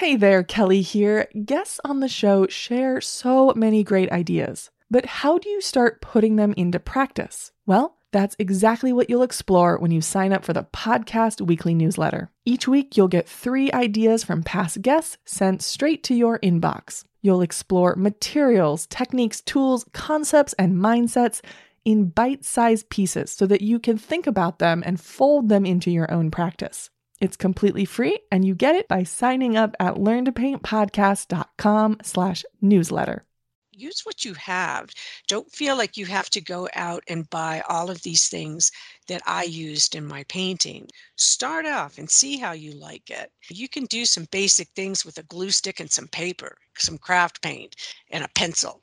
Hey there, Kelly here. Guests on the show share so many great ideas. But how do you start putting them into practice? Well, that's exactly what you'll explore when you sign up for the podcast weekly newsletter. Each week, you'll get three ideas from past guests sent straight to your inbox. You'll explore materials, techniques, tools, concepts, and mindsets in bite sized pieces so that you can think about them and fold them into your own practice. It's completely free and you get it by signing up at learntopaintpodcast.com slash newsletter. Use what you have. Don't feel like you have to go out and buy all of these things that I used in my painting. Start off and see how you like it. You can do some basic things with a glue stick and some paper, some craft paint, and a pencil.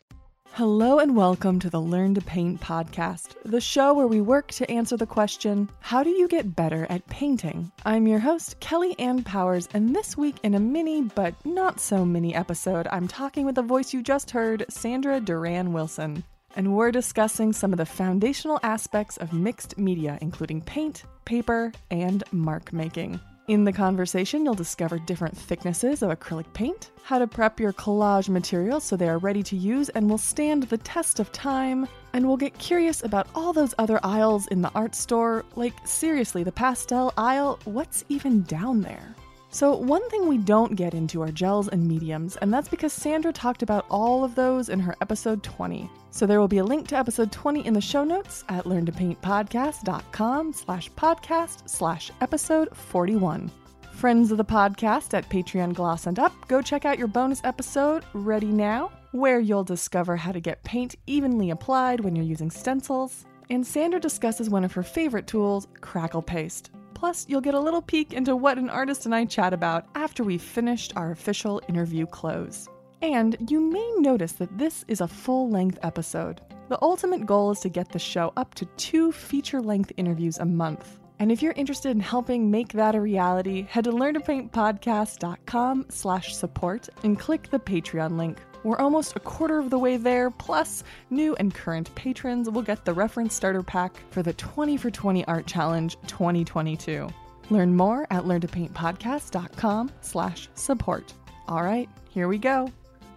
Hello and welcome to the Learn to Paint podcast, the show where we work to answer the question How do you get better at painting? I'm your host, Kelly Ann Powers, and this week in a mini but not so mini episode, I'm talking with the voice you just heard, Sandra Duran Wilson. And we're discussing some of the foundational aspects of mixed media, including paint, paper, and mark making. In the conversation, you'll discover different thicknesses of acrylic paint, how to prep your collage materials so they are ready to use and will stand the test of time, and we'll get curious about all those other aisles in the art store. Like, seriously, the pastel aisle, what's even down there? So, one thing we don't get into are gels and mediums, and that's because Sandra talked about all of those in her episode 20. So there will be a link to episode 20 in the show notes at learntopaintpodcast.com slash podcast slash episode 41. Friends of the podcast at Patreon Gloss and Up, go check out your bonus episode, Ready Now, where you'll discover how to get paint evenly applied when you're using stencils. And Sandra discusses one of her favorite tools, Crackle Paste. Plus, you'll get a little peek into what an artist and I chat about after we've finished our official interview close. And you may notice that this is a full length episode. The ultimate goal is to get the show up to two feature length interviews a month. And if you're interested in helping make that a reality, head to learntopaintpodcast.com slash support and click the Patreon link. We're almost a quarter of the way there, plus new and current patrons will get the reference starter pack for the 20 for 20 Art Challenge 2022. Learn more at learntopaintpodcast.com slash support. All right, here we go.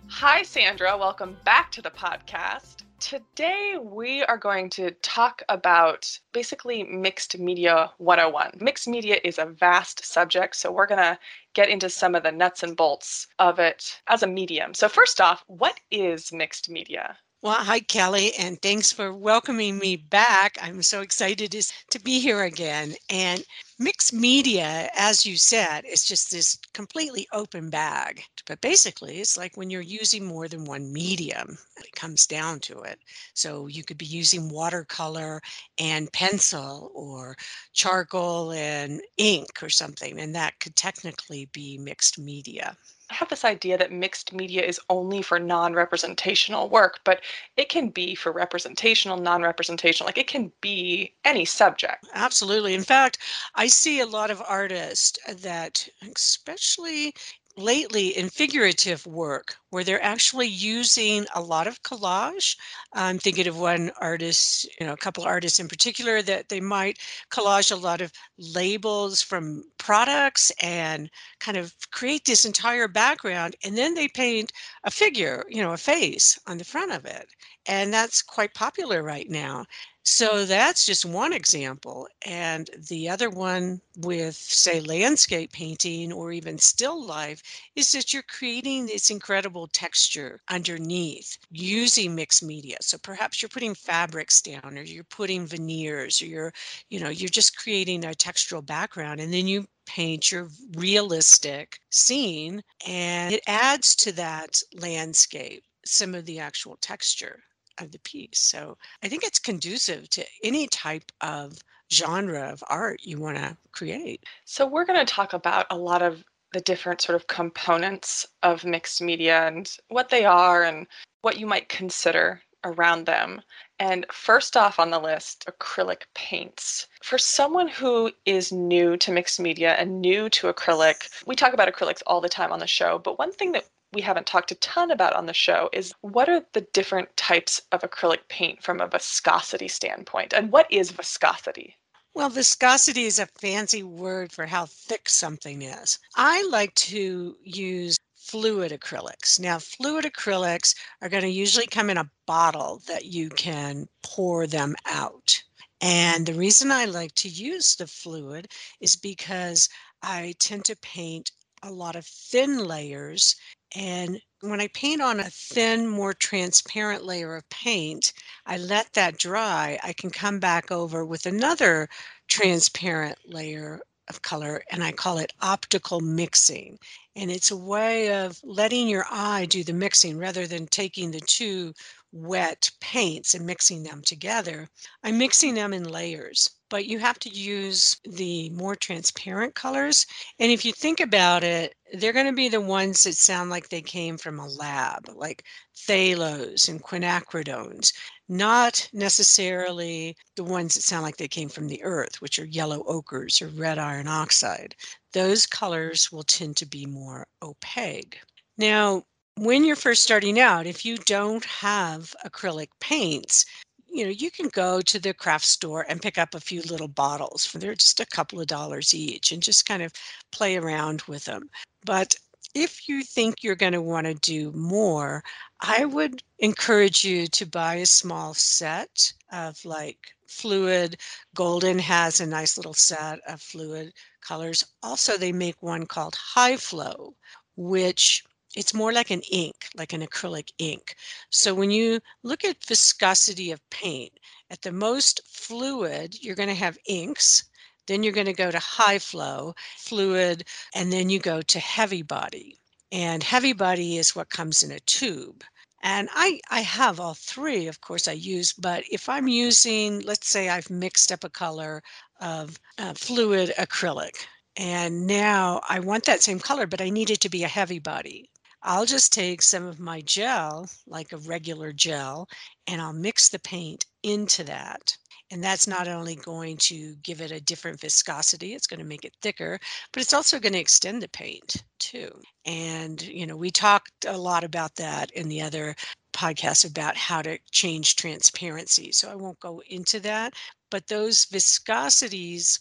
Hi, Sandra. Welcome back to the podcast. Today, we are going to talk about basically mixed media 101. Mixed media is a vast subject, so we're going to get into some of the nuts and bolts of it as a medium. So, first off, what is mixed media? Well, hi, Kelly, and thanks for welcoming me back. I'm so excited to be here again. And mixed media, as you said, is just this completely open bag. But basically, it's like when you're using more than one medium, it comes down to it. So you could be using watercolor and pencil, or charcoal and ink, or something, and that could technically be mixed media. I have this idea that mixed media is only for non representational work, but it can be for representational, non representational. Like it can be any subject. Absolutely. In fact, I see a lot of artists that, especially lately in figurative work where they're actually using a lot of collage. I'm thinking of one artist, you know, a couple artists in particular that they might collage a lot of labels from products and kind of create this entire background. And then they paint a figure, you know, a face on the front of it. And that's quite popular right now. So that's just one example. And the other one with, say, landscape painting or even still life is that you're creating this incredible texture underneath using mixed media. So perhaps you're putting fabrics down or you're putting veneers or you're, you know, you're just creating a textural background and then you paint your realistic scene and it adds to that landscape some of the actual texture of the piece. So I think it's conducive to any type of genre of art you want to create. So we're going to talk about a lot of the different sort of components of mixed media and what they are and what you might consider around them. And first off on the list, acrylic paints. For someone who is new to mixed media and new to acrylic, we talk about acrylics all the time on the show, but one thing that we haven't talked a ton about on the show is what are the different types of acrylic paint from a viscosity standpoint and what is viscosity? Well, viscosity is a fancy word for how thick something is. I like to use fluid acrylics. Now, fluid acrylics are going to usually come in a bottle that you can pour them out. And the reason I like to use the fluid is because I tend to paint a lot of thin layers. And when I paint on a thin, more transparent layer of paint, I let that dry. I can come back over with another transparent layer of color and I call it optical mixing. And it's a way of letting your eye do the mixing rather than taking the two wet paints and mixing them together. I'm mixing them in layers, but you have to use the more transparent colors. And if you think about it, they're going to be the ones that sound like they came from a lab, like phthalos and quinacridones not necessarily the ones that sound like they came from the earth, which are yellow ochres or red iron oxide. Those colors will tend to be more opaque. Now, when you're first starting out, if you don't have acrylic paints, you know, you can go to the craft store and pick up a few little bottles. They're just a couple of dollars each and just kind of play around with them. But if you think you're going to want to do more, I would encourage you to buy a small set of like fluid. Golden has a nice little set of fluid colors. Also, they make one called High Flow, which it's more like an ink, like an acrylic ink. So when you look at viscosity of paint, at the most fluid, you're going to have inks then you're going to go to high flow, fluid, and then you go to heavy body. And heavy body is what comes in a tube. And I, I have all three, of course, I use, but if I'm using, let's say I've mixed up a color of uh, fluid acrylic, and now I want that same color, but I need it to be a heavy body. I'll just take some of my gel, like a regular gel, and I'll mix the paint into that. And that's not only going to give it a different viscosity, it's going to make it thicker, but it's also going to extend the paint too. And, you know, we talked a lot about that in the other podcast about how to change transparency. So I won't go into that, but those viscosities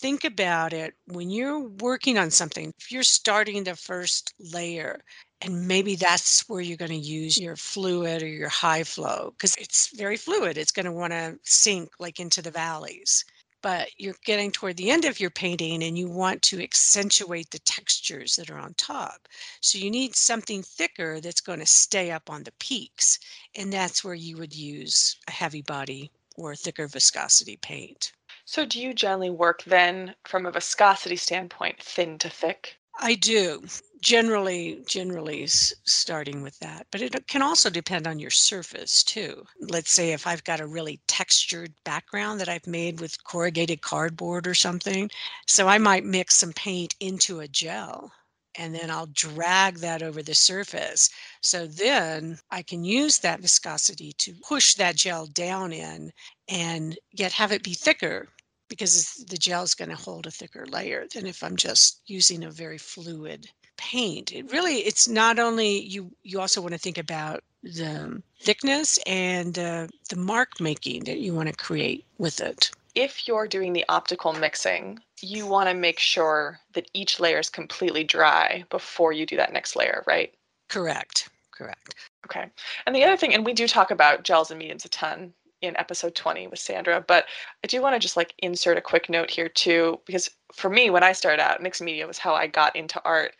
think about it when you're working on something, if you're starting the first layer, and maybe that's where you're going to use your fluid or your high flow because it's very fluid. It's going to want to sink like into the valleys. But you're getting toward the end of your painting and you want to accentuate the textures that are on top. So you need something thicker that's going to stay up on the peaks. And that's where you would use a heavy body or thicker viscosity paint. So do you generally work then from a viscosity standpoint, thin to thick? I do generally generally starting with that but it can also depend on your surface too let's say if i've got a really textured background that i've made with corrugated cardboard or something so i might mix some paint into a gel and then I'll drag that over the surface. So then I can use that viscosity to push that gel down in and yet have it be thicker because the gel is going to hold a thicker layer than if I'm just using a very fluid paint it really it's not only you you also want to think about the thickness and uh, the mark making that you want to create with it if you're doing the optical mixing you want to make sure that each layer is completely dry before you do that next layer right correct correct okay and the other thing and we do talk about gels and mediums a ton in episode 20 with Sandra. But I do want to just like insert a quick note here too, because for me, when I started out, mixed media was how I got into art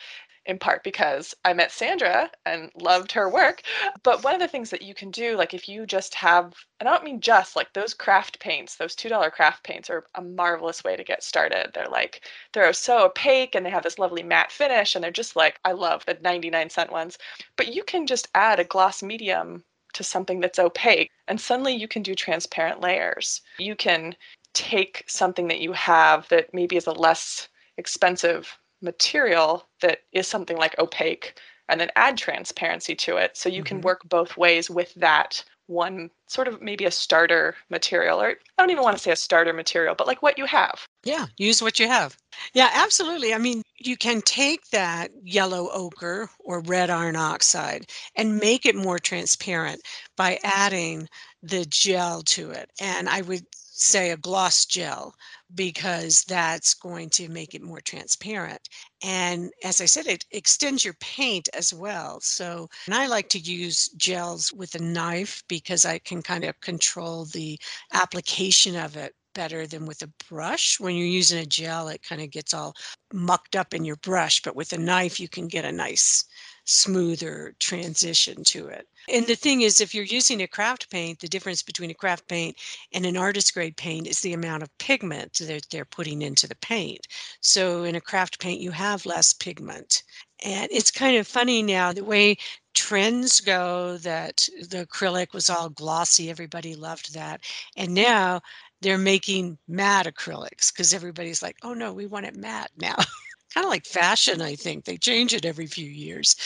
in part because I met Sandra and loved her work. But one of the things that you can do, like if you just have, and I don't mean just like those craft paints, those $2 craft paints are a marvelous way to get started. They're like, they're so opaque and they have this lovely matte finish. And they're just like, I love the 99 cent ones. But you can just add a gloss medium to something that's opaque and suddenly you can do transparent layers. You can take something that you have that maybe is a less expensive material that is something like opaque and then add transparency to it. So you mm-hmm. can work both ways with that one sort of maybe a starter material, or I don't even want to say a starter material, but like what you have. Yeah, use what you have. Yeah, absolutely. I mean, you can take that yellow ochre or red iron oxide and make it more transparent by adding the gel to it. And I would say a gloss gel because that's going to make it more transparent. And as I said, it extends your paint as well. So, and I like to use gels with a knife because I can kind of control the application of it better than with a brush. When you're using a gel, it kind of gets all mucked up in your brush, but with a knife, you can get a nice smoother transition to it. And the thing is, if you're using a craft paint, the difference between a craft paint and an artist grade paint is the amount of pigment that they're putting into the paint. So in a craft paint, you have less pigment. And it's kind of funny now the way trends go that the acrylic was all glossy, everybody loved that. And now they're making matte acrylics because everybody's like, oh no, we want it matte now. kind of like fashion, I think. They change it every few years.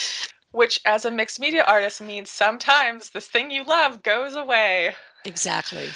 Which, as a mixed media artist, means sometimes this thing you love goes away. Exactly.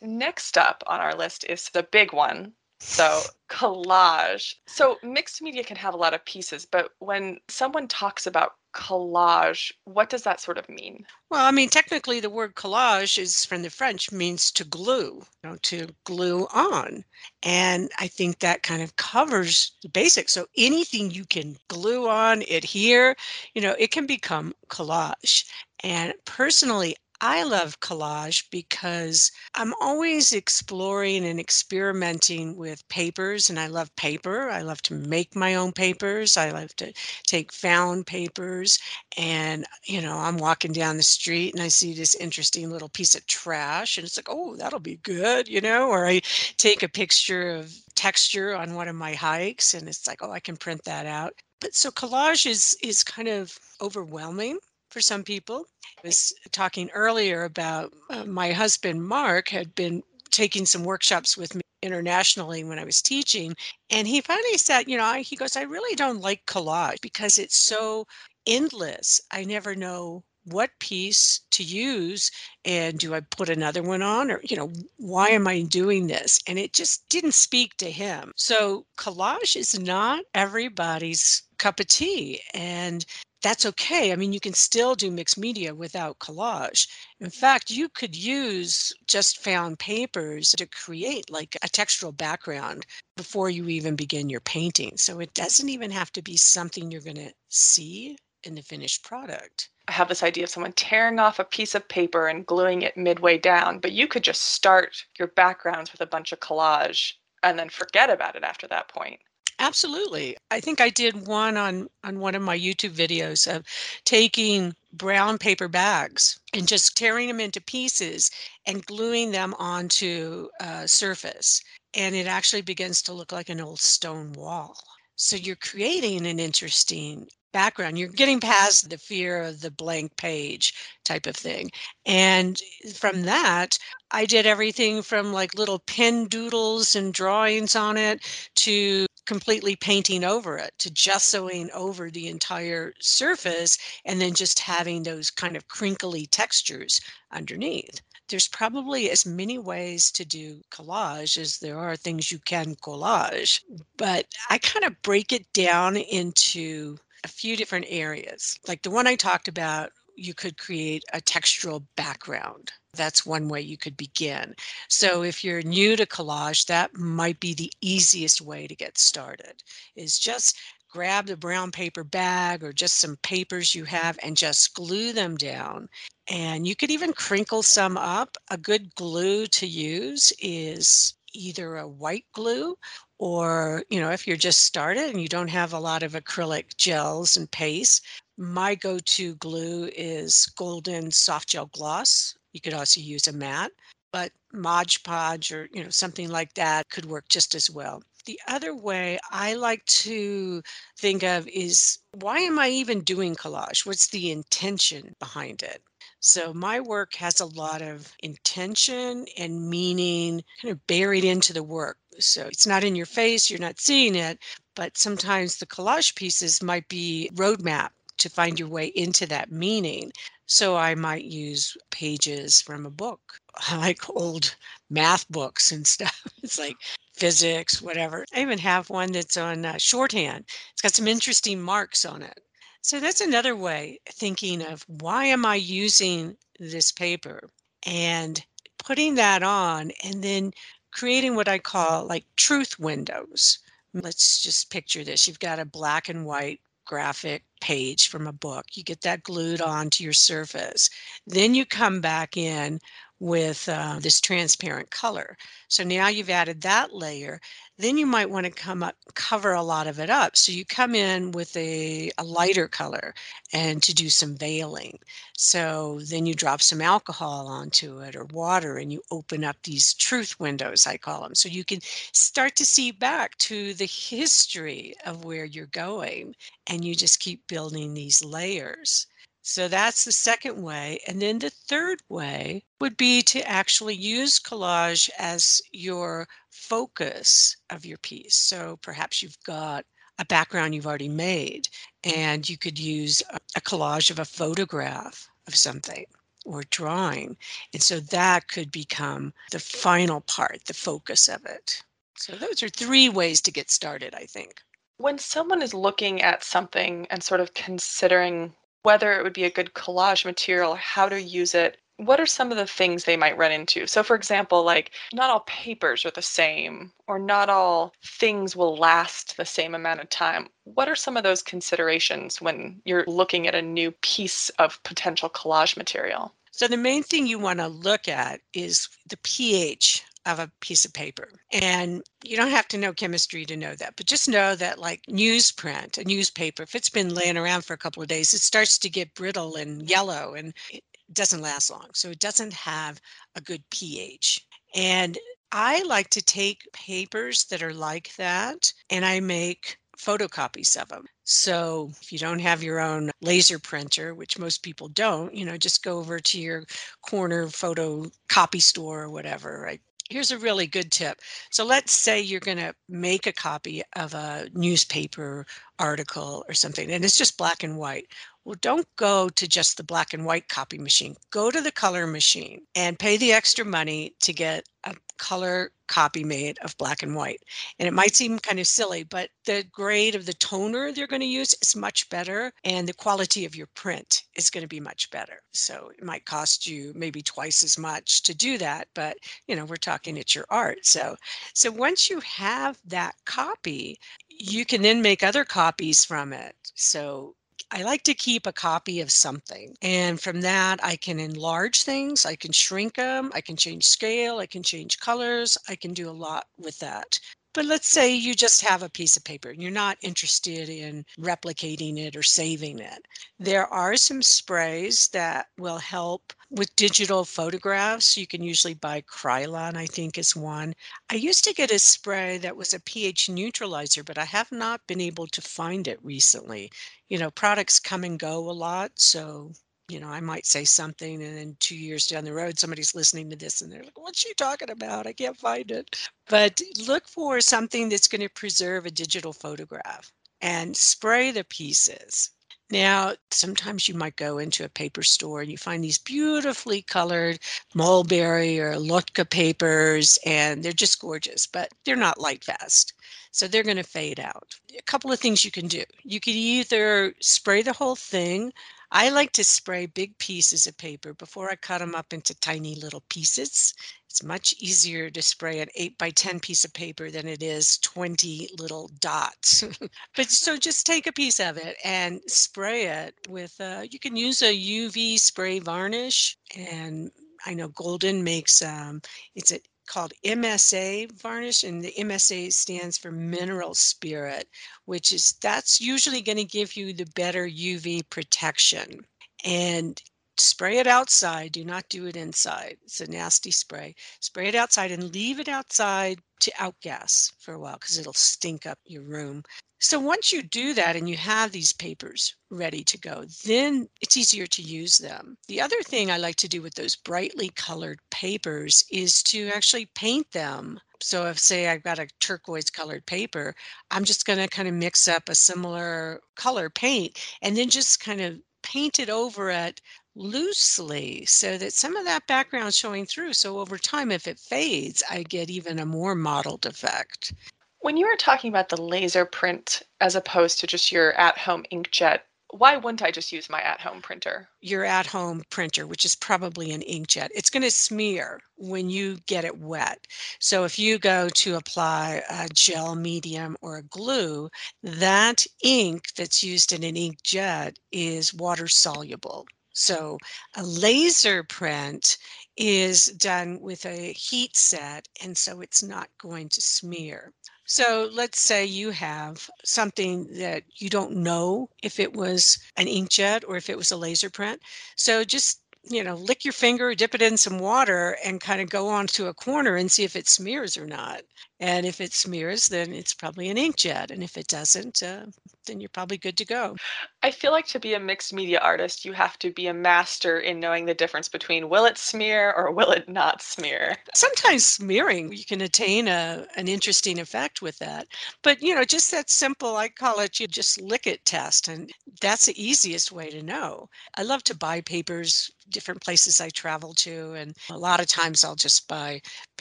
Next up on our list is the big one. So, collage. So, mixed media can have a lot of pieces, but when someone talks about collage, what does that sort of mean? Well, I mean, technically, the word collage is from the French, means to glue, you know, to glue on. And I think that kind of covers the basics. So anything you can glue on, adhere, you know, it can become collage. And personally, I love collage because I'm always exploring and experimenting with papers, and I love paper. I love to make my own papers. I love to take found papers. And, you know, I'm walking down the street and I see this interesting little piece of trash, and it's like, oh, that'll be good, you know, or I take a picture of texture on one of my hikes, and it's like, oh, I can print that out. But so collage is is kind of overwhelming for some people. I was talking earlier about uh, my husband, Mark, had been taking some workshops with me internationally when I was teaching. And he finally said, you know, he goes, I really don't like collage because it's so endless. I never know what piece to use and do I put another one on or you know why am I doing this and it just didn't speak to him so collage is not everybody's cup of tea and that's okay. I mean, you can still do mixed media without collage. In fact, you could use just found papers to create like a textural background before you even begin your painting. So it doesn't even have to be something you're going to see in the finished product. I have this idea of someone tearing off a piece of paper and gluing it midway down, but you could just start your backgrounds with a bunch of collage and then forget about it after that point. Absolutely. I think I did one on on one of my YouTube videos of taking brown paper bags and just tearing them into pieces and gluing them onto a surface and it actually begins to look like an old stone wall. So you're creating an interesting background. You're getting past the fear of the blank page type of thing. And from that, I did everything from like little pen doodles and drawings on it to completely painting over it to gessoing over the entire surface and then just having those kind of crinkly textures underneath. There's probably as many ways to do collage as there are things you can collage, but I kind of break it down into a few different areas. Like the one I talked about, you could create a textural background. That's one way you could begin. Mm. So if you're new to collage, that might be the easiest way to get started. Is just grab the brown paper bag or just some papers you have and just glue them down. And you could even crinkle some up. A good glue to use is either a white glue or you know if you're just started and you don't have a lot of acrylic gels and paste my go-to glue is golden soft gel gloss you could also use a matte, but Mod Podge or you know something like that could work just as well the other way I like to think of is why am I even doing collage? What's the intention behind it? So my work has a lot of intention and meaning kind of buried into the work. So it's not in your face, you're not seeing it, but sometimes the collage pieces might be roadmap to find your way into that meaning. So I might use pages from a book, like old math books and stuff. It's like physics, whatever. I even have one that's on uh, shorthand. It's got some interesting marks on it. So that's another way thinking of why am I using this paper? And putting that on and then creating what I call like truth windows. Let's just picture this. You've got a black and white graphic page from a book. You get that glued mm-hmm. onto your surface. Then you come back in with uh, this transparent color. So now you've added that layer. Then you might want to come up, cover a lot of it up. So you come in with a, a lighter color and to do some veiling. So then you drop some alcohol onto it or water and you open up these truth windows, I call them. So you can start to see back to the history of where you're going and you just keep building these layers. So that's the second way. And then the third way would be to actually use collage as your focus of your piece. So perhaps you've got a background you've already made, and you could use a collage of a photograph of something or drawing. And so that could become the final part, the focus of it. So those are three ways to get started, I think. When someone is looking at something and sort of considering whether it would be a good collage material, how to use it. What are some of the things they might run into? So, for example, like not all papers are the same, or not all things will last the same amount of time. What are some of those considerations when you're looking at a new piece of potential collage material? So, the main thing you want to look at is the pH of a piece of paper. And you don't have to know chemistry to know that, but just know that, like newsprint, a newspaper, if it's been laying around for a couple of days, it starts to get brittle and yellow and it doesn't last long. So it doesn't have a good pH. And I like to take papers that are like that and I make photocopies of them. So if you don't have your own laser printer, which most people don't, you know, just go over to your corner photo copy store or whatever, right? Here's a really good tip. So let's say you're going to make a copy of a newspaper article or something, and it's just black and white. Well, don't go to just the black and white copy machine. Go to the color machine and pay the extra money to get a color copy made of black and white. And it might seem kind of silly, but the grade of the toner they're going to use is much better and the quality of your print is going to be much better. So it might cost you maybe twice as much to do that, but you know, we're talking it's your art. So so once you have that copy, you can then make other copies from it. So I like to keep a copy of something. And from that, I can enlarge things, I can shrink them, I can change scale, I can change colors, I can do a lot with that. But let's say you just have a piece of paper and you're not interested in replicating it or saving it. There are some sprays that will help with digital photographs. You can usually buy Krylon, I think, is one. I used to get a spray that was a pH neutralizer, but I have not been able to find it recently. You know, products come and go a lot. So you know, I might say something and then two years down the road, somebody's listening to this and they're like, what's she talking about? I can't find it. But look for something that's going to preserve a digital photograph and spray the pieces. Now, sometimes you might go into a paper store and you find these beautifully colored mulberry or Lokta papers, and they're just gorgeous, but they're not light fast. So they're going to fade out. A couple of things you can do. You could either spray the whole thing I like to spray big pieces of paper before I cut them up into tiny little pieces. It's much easier to spray an 8 by 10 piece of paper than it is 20 little dots. but so just take a piece of it and spray it with, uh, you can use a UV spray varnish. And I know Golden makes, um, it's a called MSA varnish, and the MSA mm-hmm. stands for mineral spirit, which is that's usually going to give you the better UV protection. And spray it outside. Do not do it inside. It's a nasty spray. Spray it outside and leave it outside to outgas for a while because it'll stink up your room. So once you do that and you have these papers ready to go, then it's easier to use them. The other thing I like to do with those brightly colored papers is to actually paint them. So if say I've got a turquoise colored paper, I'm just going to kind of mix up a similar color paint and then just kind of paint it over it loosely so that some of that background showing through. So over time, if it fades, I get even a more mottled effect. When you were talking about the laser print as opposed to just your at home inkjet, why wouldn't I just use my at home printer? Your at home printer, which is probably an inkjet, it's going to smear when you get it wet. So if you go to apply a gel medium or a glue, that ink that's used in an inkjet is water soluble. So a laser print is done with a heat set, and so it's not going to smear. So let's say you have something that you don't know if it was an inkjet or if it was a laser print. So just you know, lick your finger, dip it in some water, and kind of go onto a corner and see if it smears or not. And if it smears, then it's probably an inkjet. And if it doesn't, uh, then you're probably good to go. I feel like to be a mixed media artist, you have to be a master in knowing the difference between will it smear or will it not smear. Sometimes smearing, you can attain a, an interesting effect with that. But, you know, just that simple, I call it you just lick it test. And that's the easiest way to know. I love to buy papers different places I travel to. And a lot of times I'll just buy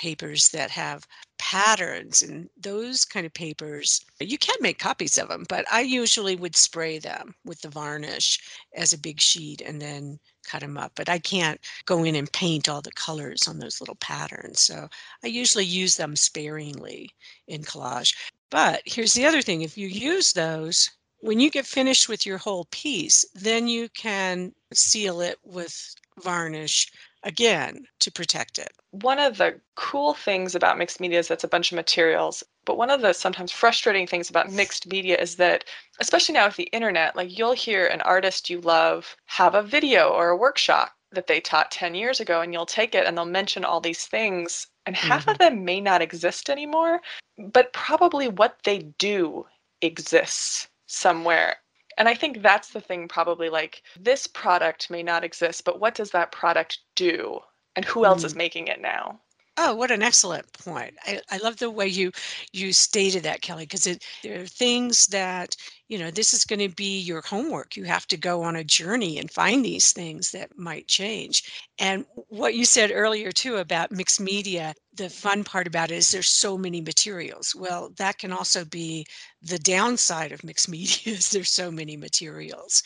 papers that have patterns and those kind of papers you can make copies of them but i usually would spray them with the varnish as a big sheet and then cut them up but i can't go in and paint all the colors on those little patterns so i usually use them sparingly in collage. But here's the other thing if you use those when you get finished with your whole piece then you can seal it with varnish again to protect it. One of the cool things about mixed media is that's a bunch of materials. But one of the sometimes frustrating things about mixed media is that, especially now with the internet, like you'll hear an artist you love have a video or a workshop that they taught 10 years ago, and you'll take it and they'll mention all these things, and half mm-hmm. of them may not exist anymore, but probably what they do exists somewhere and I think that's the thing, probably like this product may not exist, but what does that product do? And who else mm. is making it now? Oh, what an excellent point. I, I love the way you you stated that, Kelly, because there are things that, you know, this is going to be your homework. You have to go on a journey and find these things that might change. And what you said earlier too about mixed media, the fun part about it is there's so many materials. Well, that can also be the downside of mixed media is there's so many materials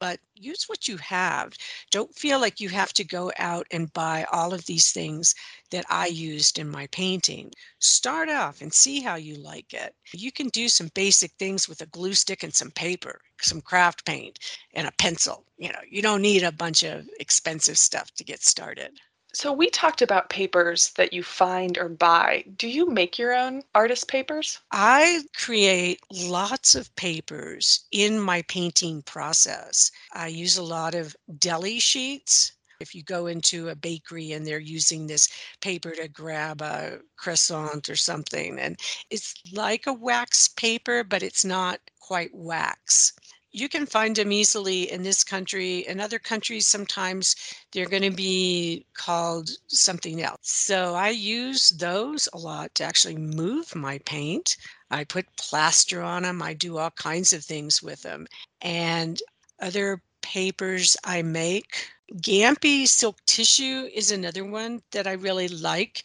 but use what you have. Don't feel like you have to go out and buy all of these things that I used in my painting. Start off and see how you like it. You can do some basic things with a glue stick and some paper, some craft paint, and a pencil. You know, you don't need a bunch of expensive stuff to get started. So we talked about papers that you find or buy. Do you make your own artist papers? I create lots of papers in my painting process. I use a lot of deli sheets. If you go into a bakery and they're using this paper to grab a croissant or something, and it's like a wax paper, but it's not quite wax you can find them easily in this country. In other countries, sometimes they're going to be called something else. So I use those a lot to actually move my paint. I put plaster on them, I do all kinds of things with them. And other papers I make. Gampi silk tissue is another one that I really like.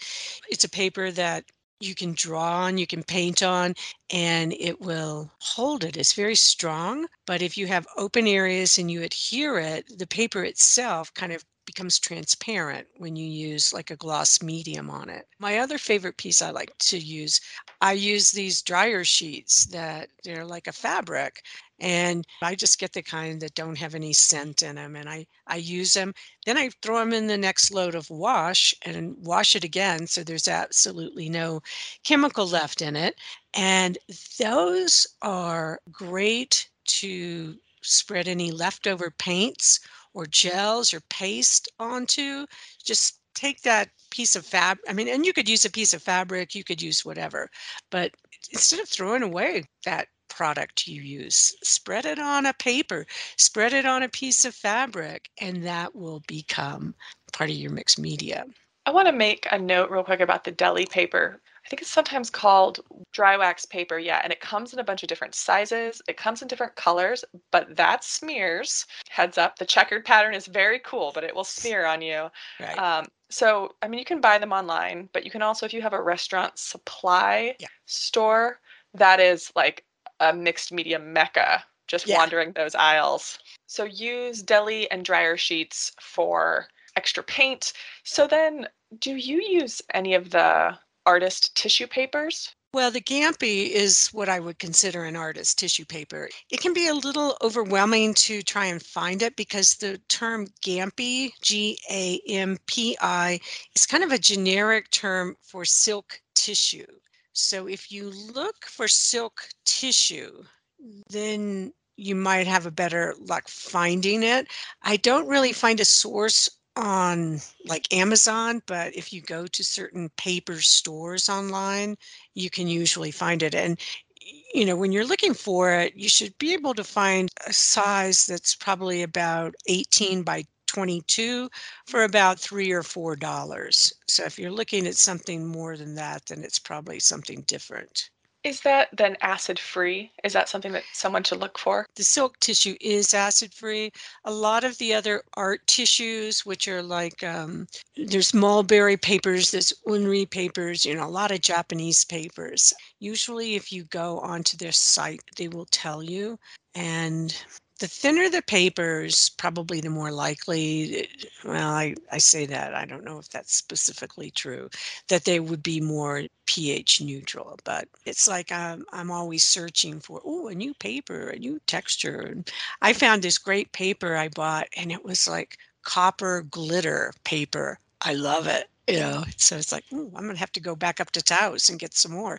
It's a paper that you can draw on, you can paint on, and it will hold it. It's very strong, but if you have open areas and you adhere it, the paper itself kind of becomes transparent when you use like a gloss medium on it. My other favorite piece I like to use, I use these dryer sheets that they're like a fabric and I just get the kind that don't have any scent in them and I I use them then I throw them in the next load of wash and wash it again so there's absolutely no chemical left in it and those are great to spread any leftover paints or gels or paste onto just take that piece of fab i mean and you could use a piece of fabric you could use whatever but instead of throwing away that product you use. Spread it on a paper, spread it on a piece of fabric, and that will become part of your mixed media. I want to make a note real quick about the deli paper. I think it's sometimes called dry wax paper, yeah, and it comes in a bunch of different sizes. It comes in different colors, but that smears. Heads up, the checkered pattern is very cool, but it will smear on you. Right. Um, so, I mean, you can buy them online, but you can also, if you have a restaurant supply yeah. store, that is like a mixed media mecca just Yeah. wandering those aisles. So use deli and dryer sheets for extra paint. So then, do you use any of the artist tissue papers? Well, the Gampi is what I would consider an artist tissue paper. It can be a little overwhelming to try and find it because the term Gampi, G A M P I, is kind of a generic term for silk tissue. So if you look for silk tissue, then you might have a better luck finding it. I don't really find a source on like Amazon, but if you go to certain paper stores online, you can usually find it. And you know, when you're looking for it, you should be able to find a size that's probably about 18 by 22 for about three or four dollars. So if you're looking at something more than that, then it's probably something different. Is that then acid free? Is that something that someone should look for? The silk tissue is acid free. A lot of the other art tissues, which are like um, there's mulberry papers, there's unryu papers, you know, a lot of Japanese papers. Usually, if you go onto their site, they will tell you. And the thinner the papers, probably the more likely, well, I, I say that, I don't know if that's specifically true, that they would be more pH neutral. But it's like I'm, I'm always searching for, oh, a new paper, a new texture. And I found this great paper I bought, and it was like copper glitter paper. I love it. You know, so it's like, oh, I'm gonna have to go back up to Taos and get some more.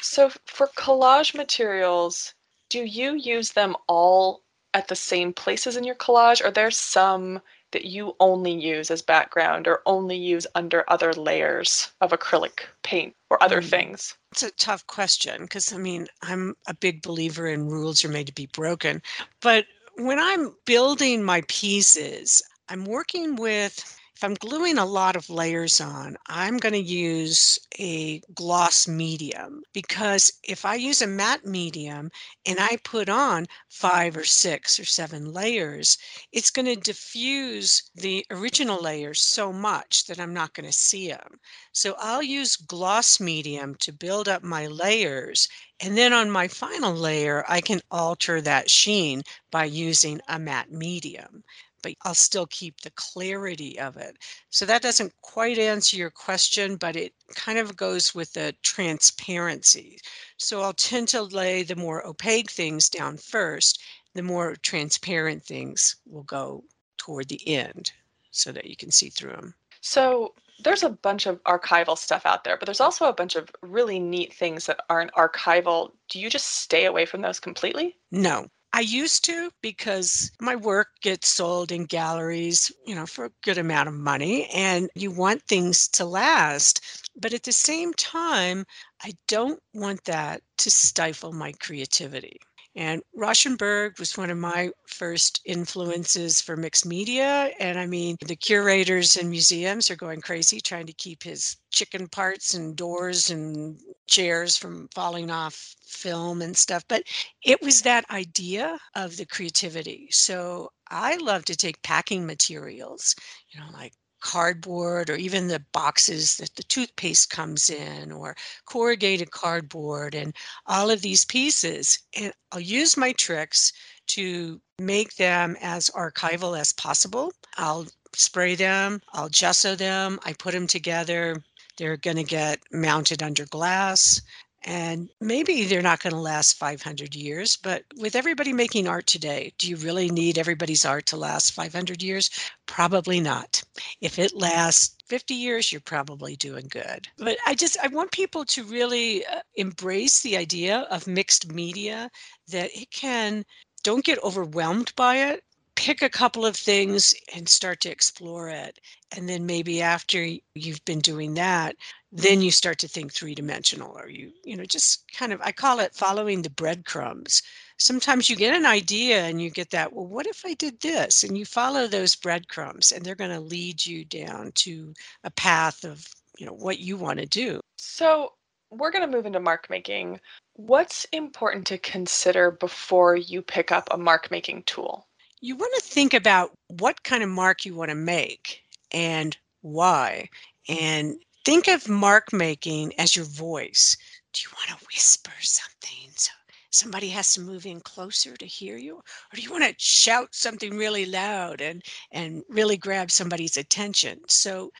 So, for collage materials, do you use them all at the same places in your collage? Or there's some that you only use as background or only use under other layers of acrylic paint or other Mm. things? It's a tough question because I mean, I'm a big believer in rules are made to be broken. But when I'm building my pieces, I'm working with, I'm gluing a lot of layers on, I'm going to use a gloss medium because if I use a matte medium and I put on five or six or seven layers, it's going to diffuse the original layers so much that I'm not going to see them. So I'll use gloss medium to build up my layers. And then on my final layer, I can alter that sheen by using a matte medium, but I'll still keep the clarity of it. So that doesn't quite answer your question, but it kind of goes with the transparency. So I'll tend to lay the more opaque things down first, the more transparent things will go toward the end so that you can see through them. So, there's a bunch of archival stuff out there, but there's also a bunch of really neat things that aren't archival. Do you just stay away from those completely? No. I used to because my work gets sold in galleries, you know, for a good amount of money and you want things to last. But at the same time, I don't want that to stifle my creativity. And Rauschenberg was one of my first influences for mixed media. And I mean, the curators and museums are going crazy trying to keep his chicken parts and doors and chairs from falling off film and stuff. But it was that idea of the creativity. So I love to take packing materials, you know, like cardboard or even the boxes that the toothpaste comes in or corrugated cardboard and all of these pieces and I'll use my tricks to make them as archival as possible. I'll spray them, I'll gesso them, I put them together. They're going to get mounted under glass and maybe they're not going to last 500 years, but with everybody making art today, do you really need everybody's art to last 500 years? Probably not. If it lasts 50 years, you're probably doing good. But I just, I want people to really uh, embrace the idea of mixed media, that it can, don't get overwhelmed by it. Pick a couple of things and start to explore it. And then maybe after you've been doing that, then you start to think three dimensional or you you know just kind of i call it following the breadcrumbs sometimes you get an idea and you get that well what if i did this and you follow those breadcrumbs and they're going to lead you down to a path of you know what you want to do So, we're going to move into mark making. What's important to consider before you pick up a mark making tool? you want to think about what kind of mark you want to make and why and think of mark making as your voice do you want to whisper something so somebody has to move in closer to hear you? Or do you want to shout something really loud and, and really grab somebody's attention? So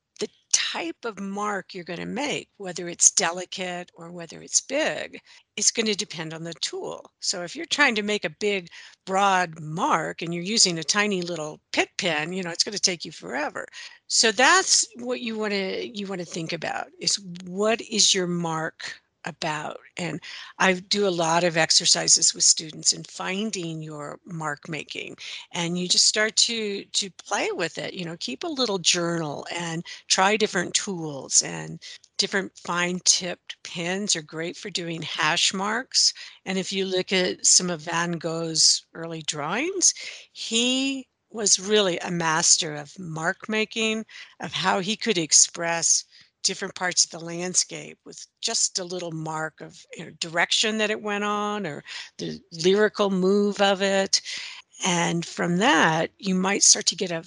type of mark you're going to make, whether it's mm-hmm. delicate or whether it's big, is going to depend on the tool. So if you're trying to make a big, broad mark and you're using a tiny little Pitt pen, you know, it's going to take you forever. So that's what you want to you want to think about is what is your mark about and i do a lot of exercises with students in finding your mark making and you just start to to play with it you know keep a little journal and try different tools and different fine tipped pens are great for doing hash marks and if you look at some of van gogh's early drawings he was really a master of mark making of how he could express different parts of the landscape with just a little mark of you know, direction that it went on or the lyrical move of it. And from that, you might start to get a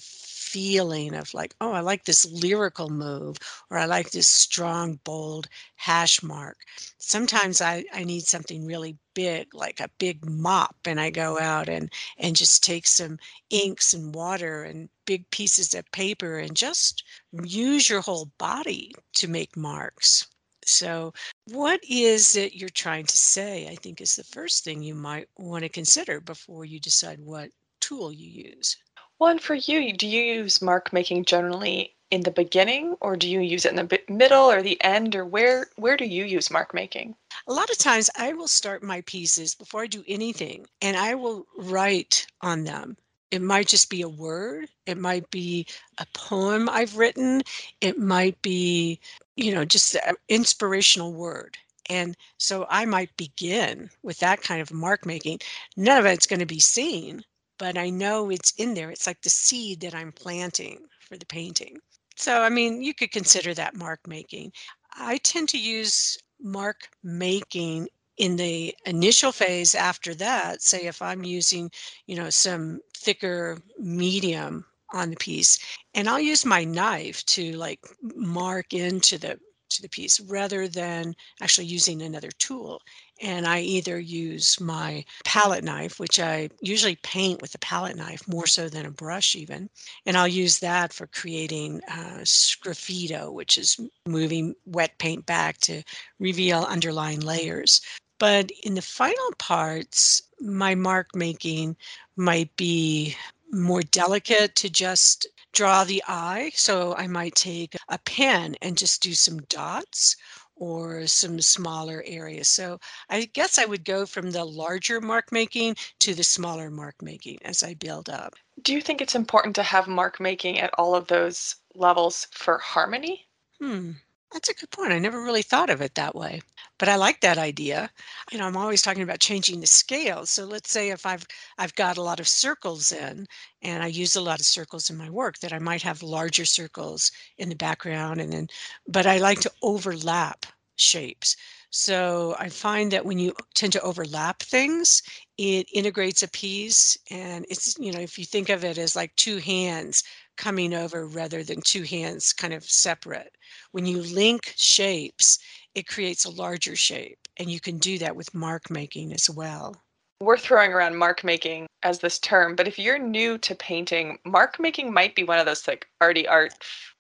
feeling of like, oh, I like this lyrical move, or I like this strong, bold hash mark. Sometimes I, I need something really big, like a big mop, and I go out and and just take some inks and water and big pieces of paper and just use your whole body to make marks. So, what is it you're trying to say? I think is the first thing you might want to consider before you decide what tool you use. And for you, do you use mark making generally in the beginning or do you use it in the middle or the end or where where do you use mark making? A lot of times I will start my pieces before I do anything and I will write on them. It might just be a word, it might be a poem I've written, it might be, you know, just an inspirational word. And so I might begin with that kind of mark making. None of it's going to be seen, but I know it's in there. It's like the seed that I'm planting for the painting. So, I mean, you could consider that mark making. I tend to use mark making in the initial phase after that say if i'm using you know some thicker medium on the piece and i'll use my knife to like mark into the to the piece rather than actually using another tool. And I either use my palette knife, which I usually paint with a palette knife more so than a brush, even. And I'll use that for creating uh, sgraffito, which is moving wet paint back to reveal underlying layers. But in the final parts, my mark making might be more delicate to just draw the eye. So I might take a pen and just do some dots or some smaller areas. So I guess I would go from the larger mark making to the smaller mark making as I build up. Do you think it's important to have mark making at all of those levels for harmony? Hmm. That's a good point. I never really thought of it that way. But I like that idea. You know, I'm always talking about changing the scale. So let's say if I've I've got a lot of circles in and I use a lot of circles in my work that I might have larger circles in the background and then but I like to overlap shapes. So I find that when you tend to overlap things, it integrates a piece and it's you know if you think of it as like two hands coming over rather than two hands kind of separate. When you link shapes, it creates a larger shape, and you can do that with mark making as well. We're throwing around mark making as this term, but if you're new to painting, mark making might be one of those like arty art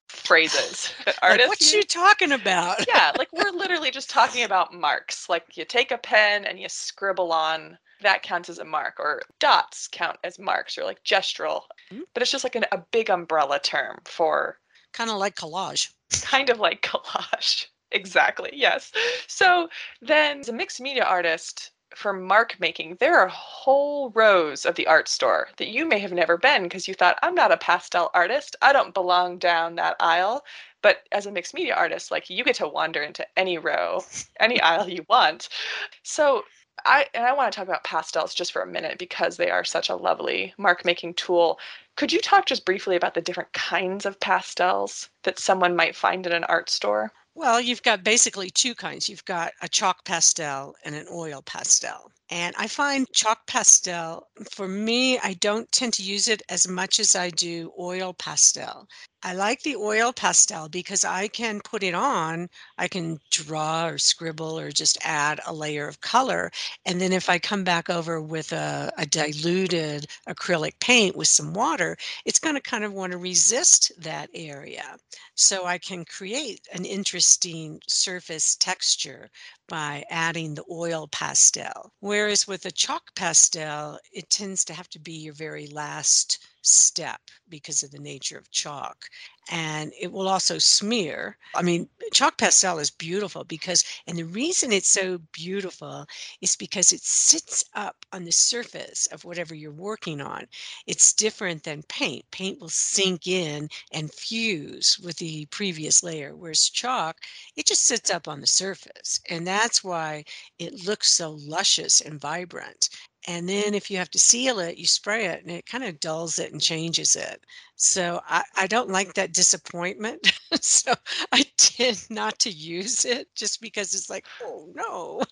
phrases artists like, what you talking about yeah like we're literally just talking about marks like you take a pen and you scribble on that counts as a mark or dots count as marks or like gestural mm-hmm. but it's just like an, a big umbrella term for kind of like collage. Kind of like collage. Exactly yes. So then as a mixed media artist for mark making there are whole rows of the art store that you may have never been because you thought i'm not a pastel artist. I don't belong down that aisle. But as a mixed media artist like you get to wander into any row any aisle you want. So I and I want to talk about pastels just for a minute because they are such a lovely mark making tool. Could you talk just briefly about the different kinds of pastels that someone might find in an art store? Well, you've got basically two kinds. You've got a chalk pastel and an oil pastel. And I find chalk pastel, for me, I don't tend to use it as much as I do oil pastel. I like the oil pastel because I can put it on, I can draw or scribble or just add a layer of color. And then if I come back over with a, a diluted acrylic paint with some water, it's going to kind of want to resist that area. So I can create an interesting surface texture by adding the oil pastel. Whereas with a chalk pastel, it tends to have to be your very last step because of the nature of chalk and it will also smear. I mean, chalk pastel is beautiful because, and the reason it's so beautiful is because it sits up on the surface of whatever you're working on. It's different than paint. Paint will sink in and fuse with the previous layer, whereas chalk, it just sits up on the surface. And that's why it looks so luscious and vibrant. And then if you have to seal it, you spray it and it kind of dulls it and changes it. So I, I don't like that disappointment. so I tend not to use it just because it's like, oh no.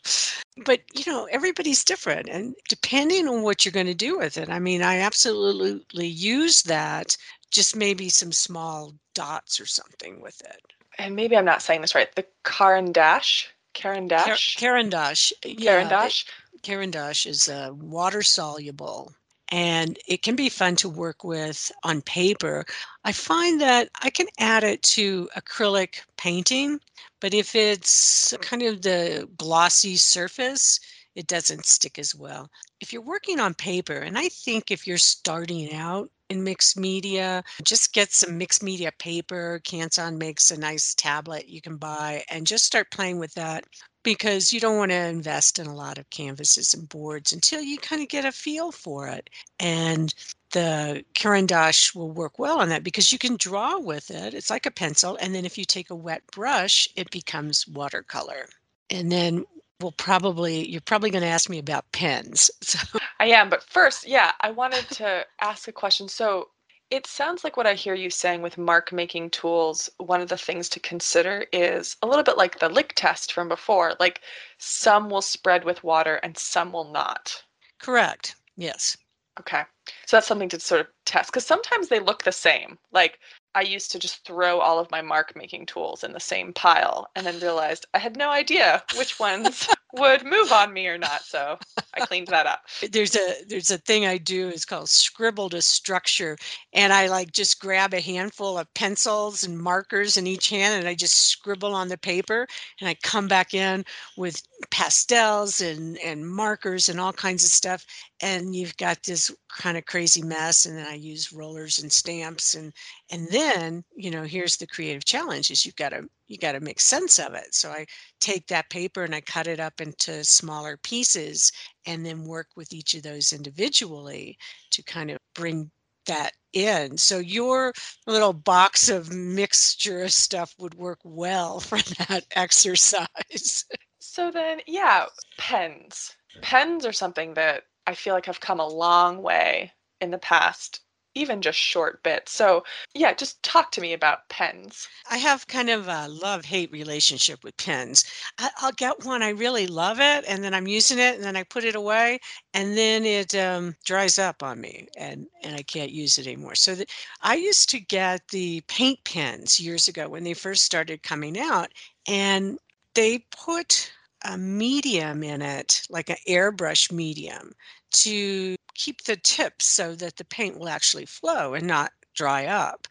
But you know, everybody's different. And depending on what you're going to do with it, I mean, I absolutely use that, just maybe some small dots or something with it. And maybe I'm not saying this right. The Caran d'Ache? Caran d'Ache? Caran d'Ache. Caran d'Ache? Caran d'Ache is uh, water soluble and it can be fun to work with on paper. I find that I can add it to acrylic painting, but if it's kind of the glossy surface, it doesn't stick as well. If you're working on paper, and I think if you're starting out in mixed media, just get some mixed media paper. Canson makes a nice tablet you can buy and just start playing with that because you don't want to invest in a lot of canvases and boards until you kind of get a feel for it. And the Caran d'Ache will work well on that because you can draw with it. It's like a pencil. And then if you take a wet brush, it becomes watercolor. And then we'll probably, you're probably going to ask me about pens. So. I am. But first, yeah, I wanted to ask a question. So it sounds like what I hear you saying with mark making tools, one of the things to consider is a little bit like the lick test from before. Like some will spread with water and some will not. Correct. Yes. Okay. So that's something to sort of test because sometimes they look the same. Like I used to just throw all of my mark making tools in the same pile and then realized I had no idea which ones would move on me or not. So I cleaned that up. Uh, there's a there's a thing I do is called scribble to structure. And I like just grab a handful of pencils and markers in each hand and I just scribble on the paper and I come back in with pastels and, and markers and all kinds of stuff. And you've got this kind of crazy mess. And then I use rollers and stamps and and then you know here's the creative challenge is you've got to you got to make sense of it. So i take that paper and i cut it up into smaller pieces and then work with each of those individually to kind of bring that in. So your little box of mixture of stuff would work well for that exercise. So then yeah pens. Pens are something that i feel like I've come a long way in the past even just short bits. So, yeah, just talk to me about pens. I have kind of a love hate relationship with pens. I, will get one, I really love it, and then I'm using it, and then I put it away, and then it um, dries up on me, and, and I can't use it anymore. So, the, I used to get the paint pens years ago when they first started coming out, and they put a medium in it, like an airbrush medium, to keep the tips so that the paint will actually flow and not dry up.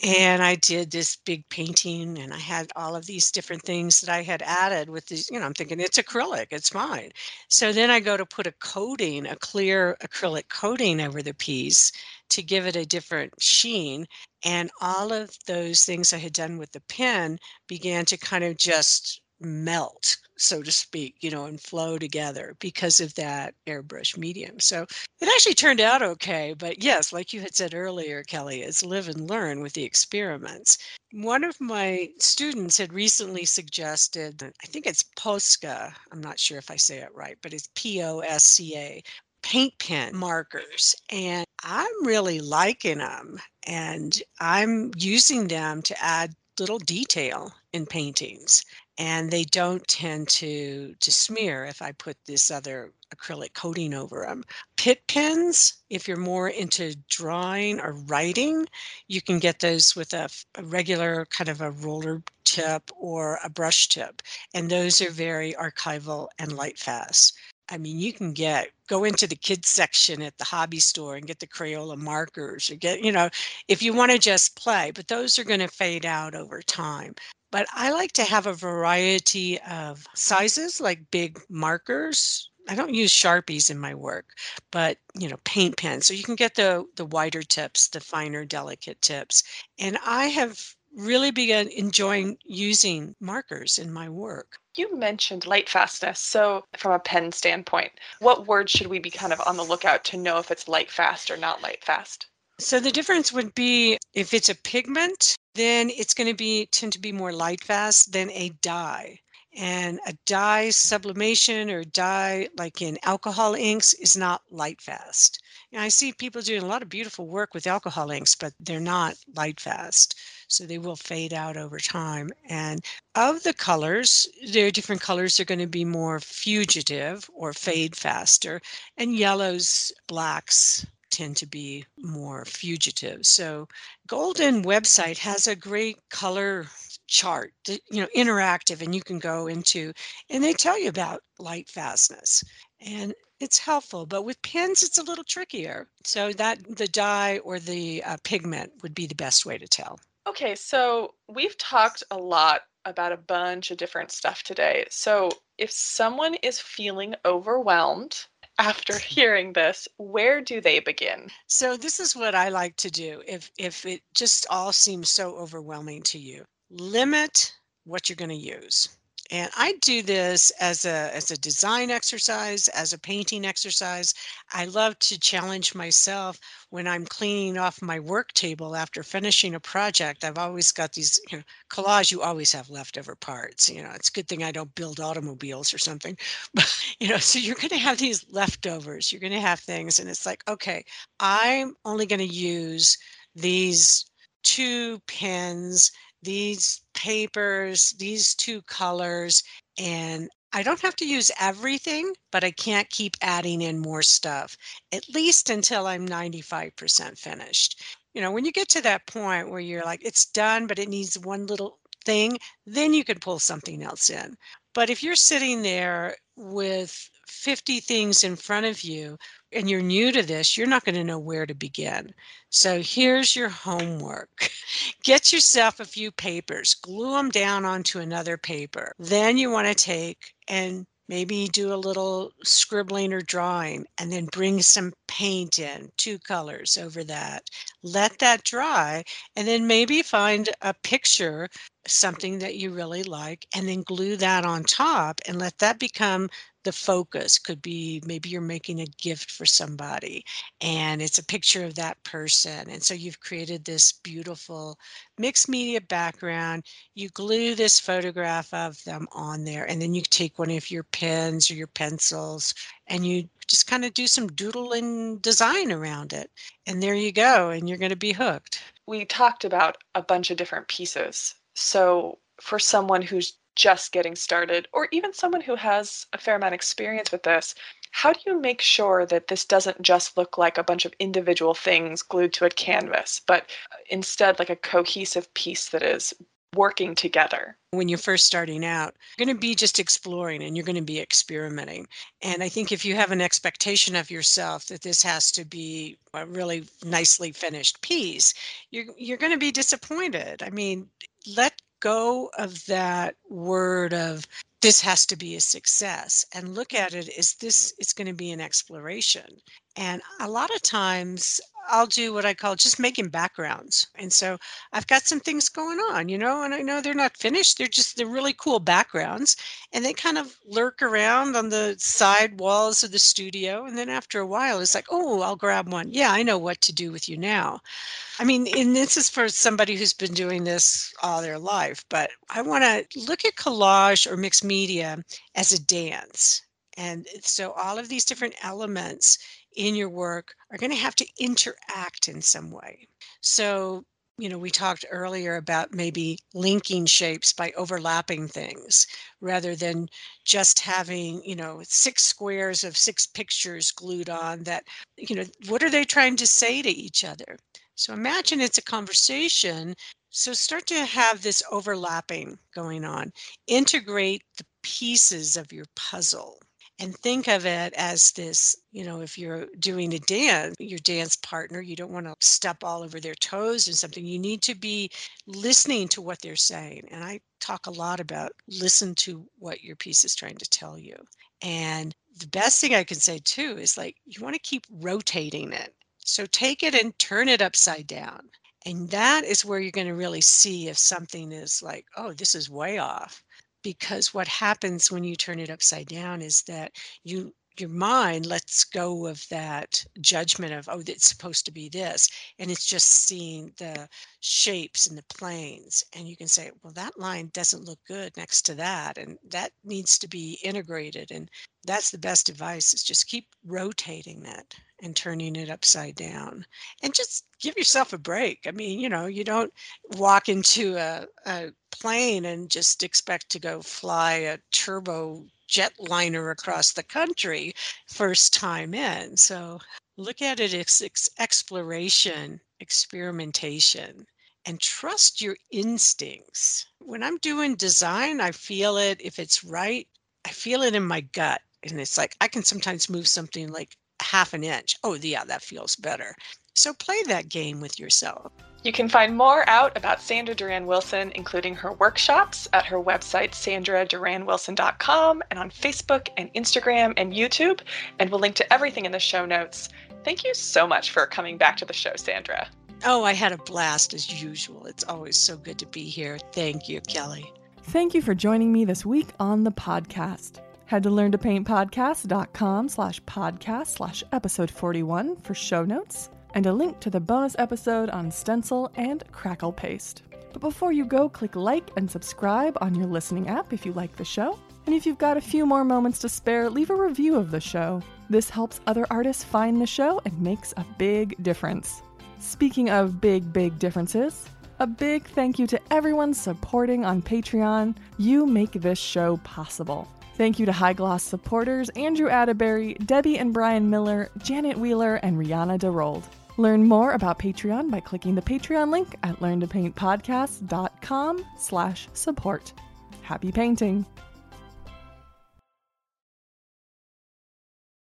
Mm-hmm. And I did this big painting and I had all of these different things that I had added with these, you know, I'm thinking it's acrylic, it's fine. So then I go to put a coating, a clear acrylic coating over the piece to give it a different sheen. And all of those things I had done with the pen began to kind of just melt so to speak, you know, and flow together because of that airbrush medium. So it actually turned out okay. But yes, like you had said earlier, Kelly, is live and learn with the experiments. One of my students had recently suggested, I think it's Posca, I'm not sure if I say it right, but it's P O S C A, paint pen markers and I'm really liking them and I'm using them to add little detail in paintings and they don't tend to to smear if I put this other acrylic coating over them. Pitt pens, if you're more into drawing or writing, you can get those with a, a regular kind of a roller tip or a brush tip, and those are very archival and light fast. I mean, you can get go into the kids section at the hobby store and get the Crayola markers or get, you know, if you want to just play, but those are going to fade out over time. But I like to have a variety of sizes, like big markers. I don't use Sharpies in my work, but you know, paint pens. So you can get the the wider tips, the finer, delicate tips. And I have really begun enjoying using markers in my work. You mentioned light fastness. So, from a pen standpoint, what words should we be kind of on the lookout to know if it's light fast or not light fast? So, the difference would be if it's a pigment, then it's going to be tend to be more light fast than a dye. And a dye sublimation or dye, like in alcohol inks, is not light fast. And I see people doing a lot of beautiful work with alcohol inks, but they're not light fast. So they will fade out over time. And of the colors, there are different colors are going to be more fugitive or fade mm-hmm. faster. And yellows, blacks, tend to be more fugitive. So Golden website has a great color chart, you know, interactive, and you can go into, and they tell you about light fastness, and it's helpful. But with pens, it's a little trickier. So that the dye or the uh, pigment would be the best way to tell. Okay, so we've talked a lot about a bunch of different stuff today. So if someone is feeling overwhelmed after hearing this, where do they begin? So this is what I like to do if if it just all seems so overwhelming to you limit what you're going to use. And I do this as a as a design exercise, as a painting exercise. I love to challenge myself when I'm cleaning off my work table after finishing a project. I've always got these you know, collage. You always have leftover parts. You know, it's a good thing I don't build automobiles or something. But you know, so you're going to have these leftovers. You're going to have things, and it's like, okay, I'm only going to use these two pens these papers, these two colors, and I don't have to use everything, but I can't keep adding in more stuff, at least until I'm 95% finished. You know, when you get to that point where you're like, it's done, but it needs one little thing, then you can pull something else in. But if you're sitting there with 50 things in front of you and you're new to this, you're not going to know where to begin. So here's your homework get yourself a few papers, glue them down onto another paper. Then you want to take and maybe do a little scribbling or drawing and then bring some paint in two colors over that let that dry and then maybe find a picture something that you really like and then glue that on top and let that become the focus. Could be maybe you're making a gift for somebody and it's a picture of that person and so you've created this beautiful mixed media background. You glue this photograph of them on there and then you take one of your pens or your pencils and you just kind of do some doodling design around it and there you go and you're going to be hooked. We talked about a bunch of different pieces so for someone who's just getting started, or even someone who has a fair amount of experience with this, how do you make sure that this doesn't just look like a bunch of individual things glued to a canvas, but instead like a cohesive piece that is working together? When you're first starting out, you're going to be just exploring and you're going to be experimenting. And I think if you have an expectation of yourself that this has to be a really nicely finished piece, you're you're going to be disappointed. I mean, let go of that word of this has to be a success and look at it as this is going to be an exploration. And a lot of times I'll do what I call just making backgrounds. And so I've got some things going on, you know, and I know they're not finished. They're just, they're really cool backgrounds. And they kind of lurk around on the side walls of the studio. And then after a while, it's like, oh, I'll grab one. Yeah, I know what to do with you now. I mean, and this is for somebody who's been doing this all their life, but I want to look at collage or mixed media as a dance. And so all of these different elements in your work are going to have to interact in some way. So you know, we talked earlier about maybe linking shapes by overlapping things rather than just having, you know, six squares of six pictures glued on that, you know, what are they trying to say to each other? So imagine it's a conversation. So start to have this overlapping going on. Integrate the pieces of your puzzle and think of it as this you know if you're doing a dance your dance partner you don't want to step all over their toes and something you need to be listening to what they're saying and i talk a lot about listen to what your piece is trying to tell you and the best thing i can say too is like you want to keep rotating it so take it and turn it upside down and that is where you're going to really see if something is like oh this is way off because what happens when you turn it upside down is that you your mind lets go of that judgment of oh it's supposed to be this and it's just seeing the shapes and the planes and you can say well that line doesn't look good next to that and that needs to be integrated and that's the best advice is just keep rotating it and turning it upside down and just give yourself a break. I mean you know you don't walk into a, a plane and just expect to go fly a turbo jetliner across the country first time in. So look at it as exploration, experimentation, and trust your instincts. When I'm doing design, I feel it. If it's right, I feel it in my gut. And it's like I can sometimes move something like half an inch. Oh, yeah, that feels better. So play that game with yourself. You can find more out about Sandra Duran Wilson, including her workshops, at her website, sandraduranwilson.com, and on Facebook and Instagram and YouTube. And we'll link to everything in the show notes. Thank you so much for coming back to the show, Sandra. Oh, I had a blast as usual. It's always so good to be here. Thank you, Kelly. Thank you for joining me this week on the podcast. Head to learntopaintpodcast.com slash podcast slash episode 41 for show notes and a link to the bonus episode on stencil and crackle paste. But before you go, click like and subscribe on your listening app if you like the show. And if you've got a few more moments to spare, leave a review of the show. This helps other artists find the show and makes a big difference. Speaking of big, big differences, a big thank you to everyone supporting on Patreon. You make this show possible. Thank you to High Gloss supporters Andrew Atterbury, Debbie and Brian Miller, Janet Wheeler, and Rihanna DeRold. Learn more about Patreon by clicking the Patreon link at learntopaintpodcast.com slash support. Happy painting!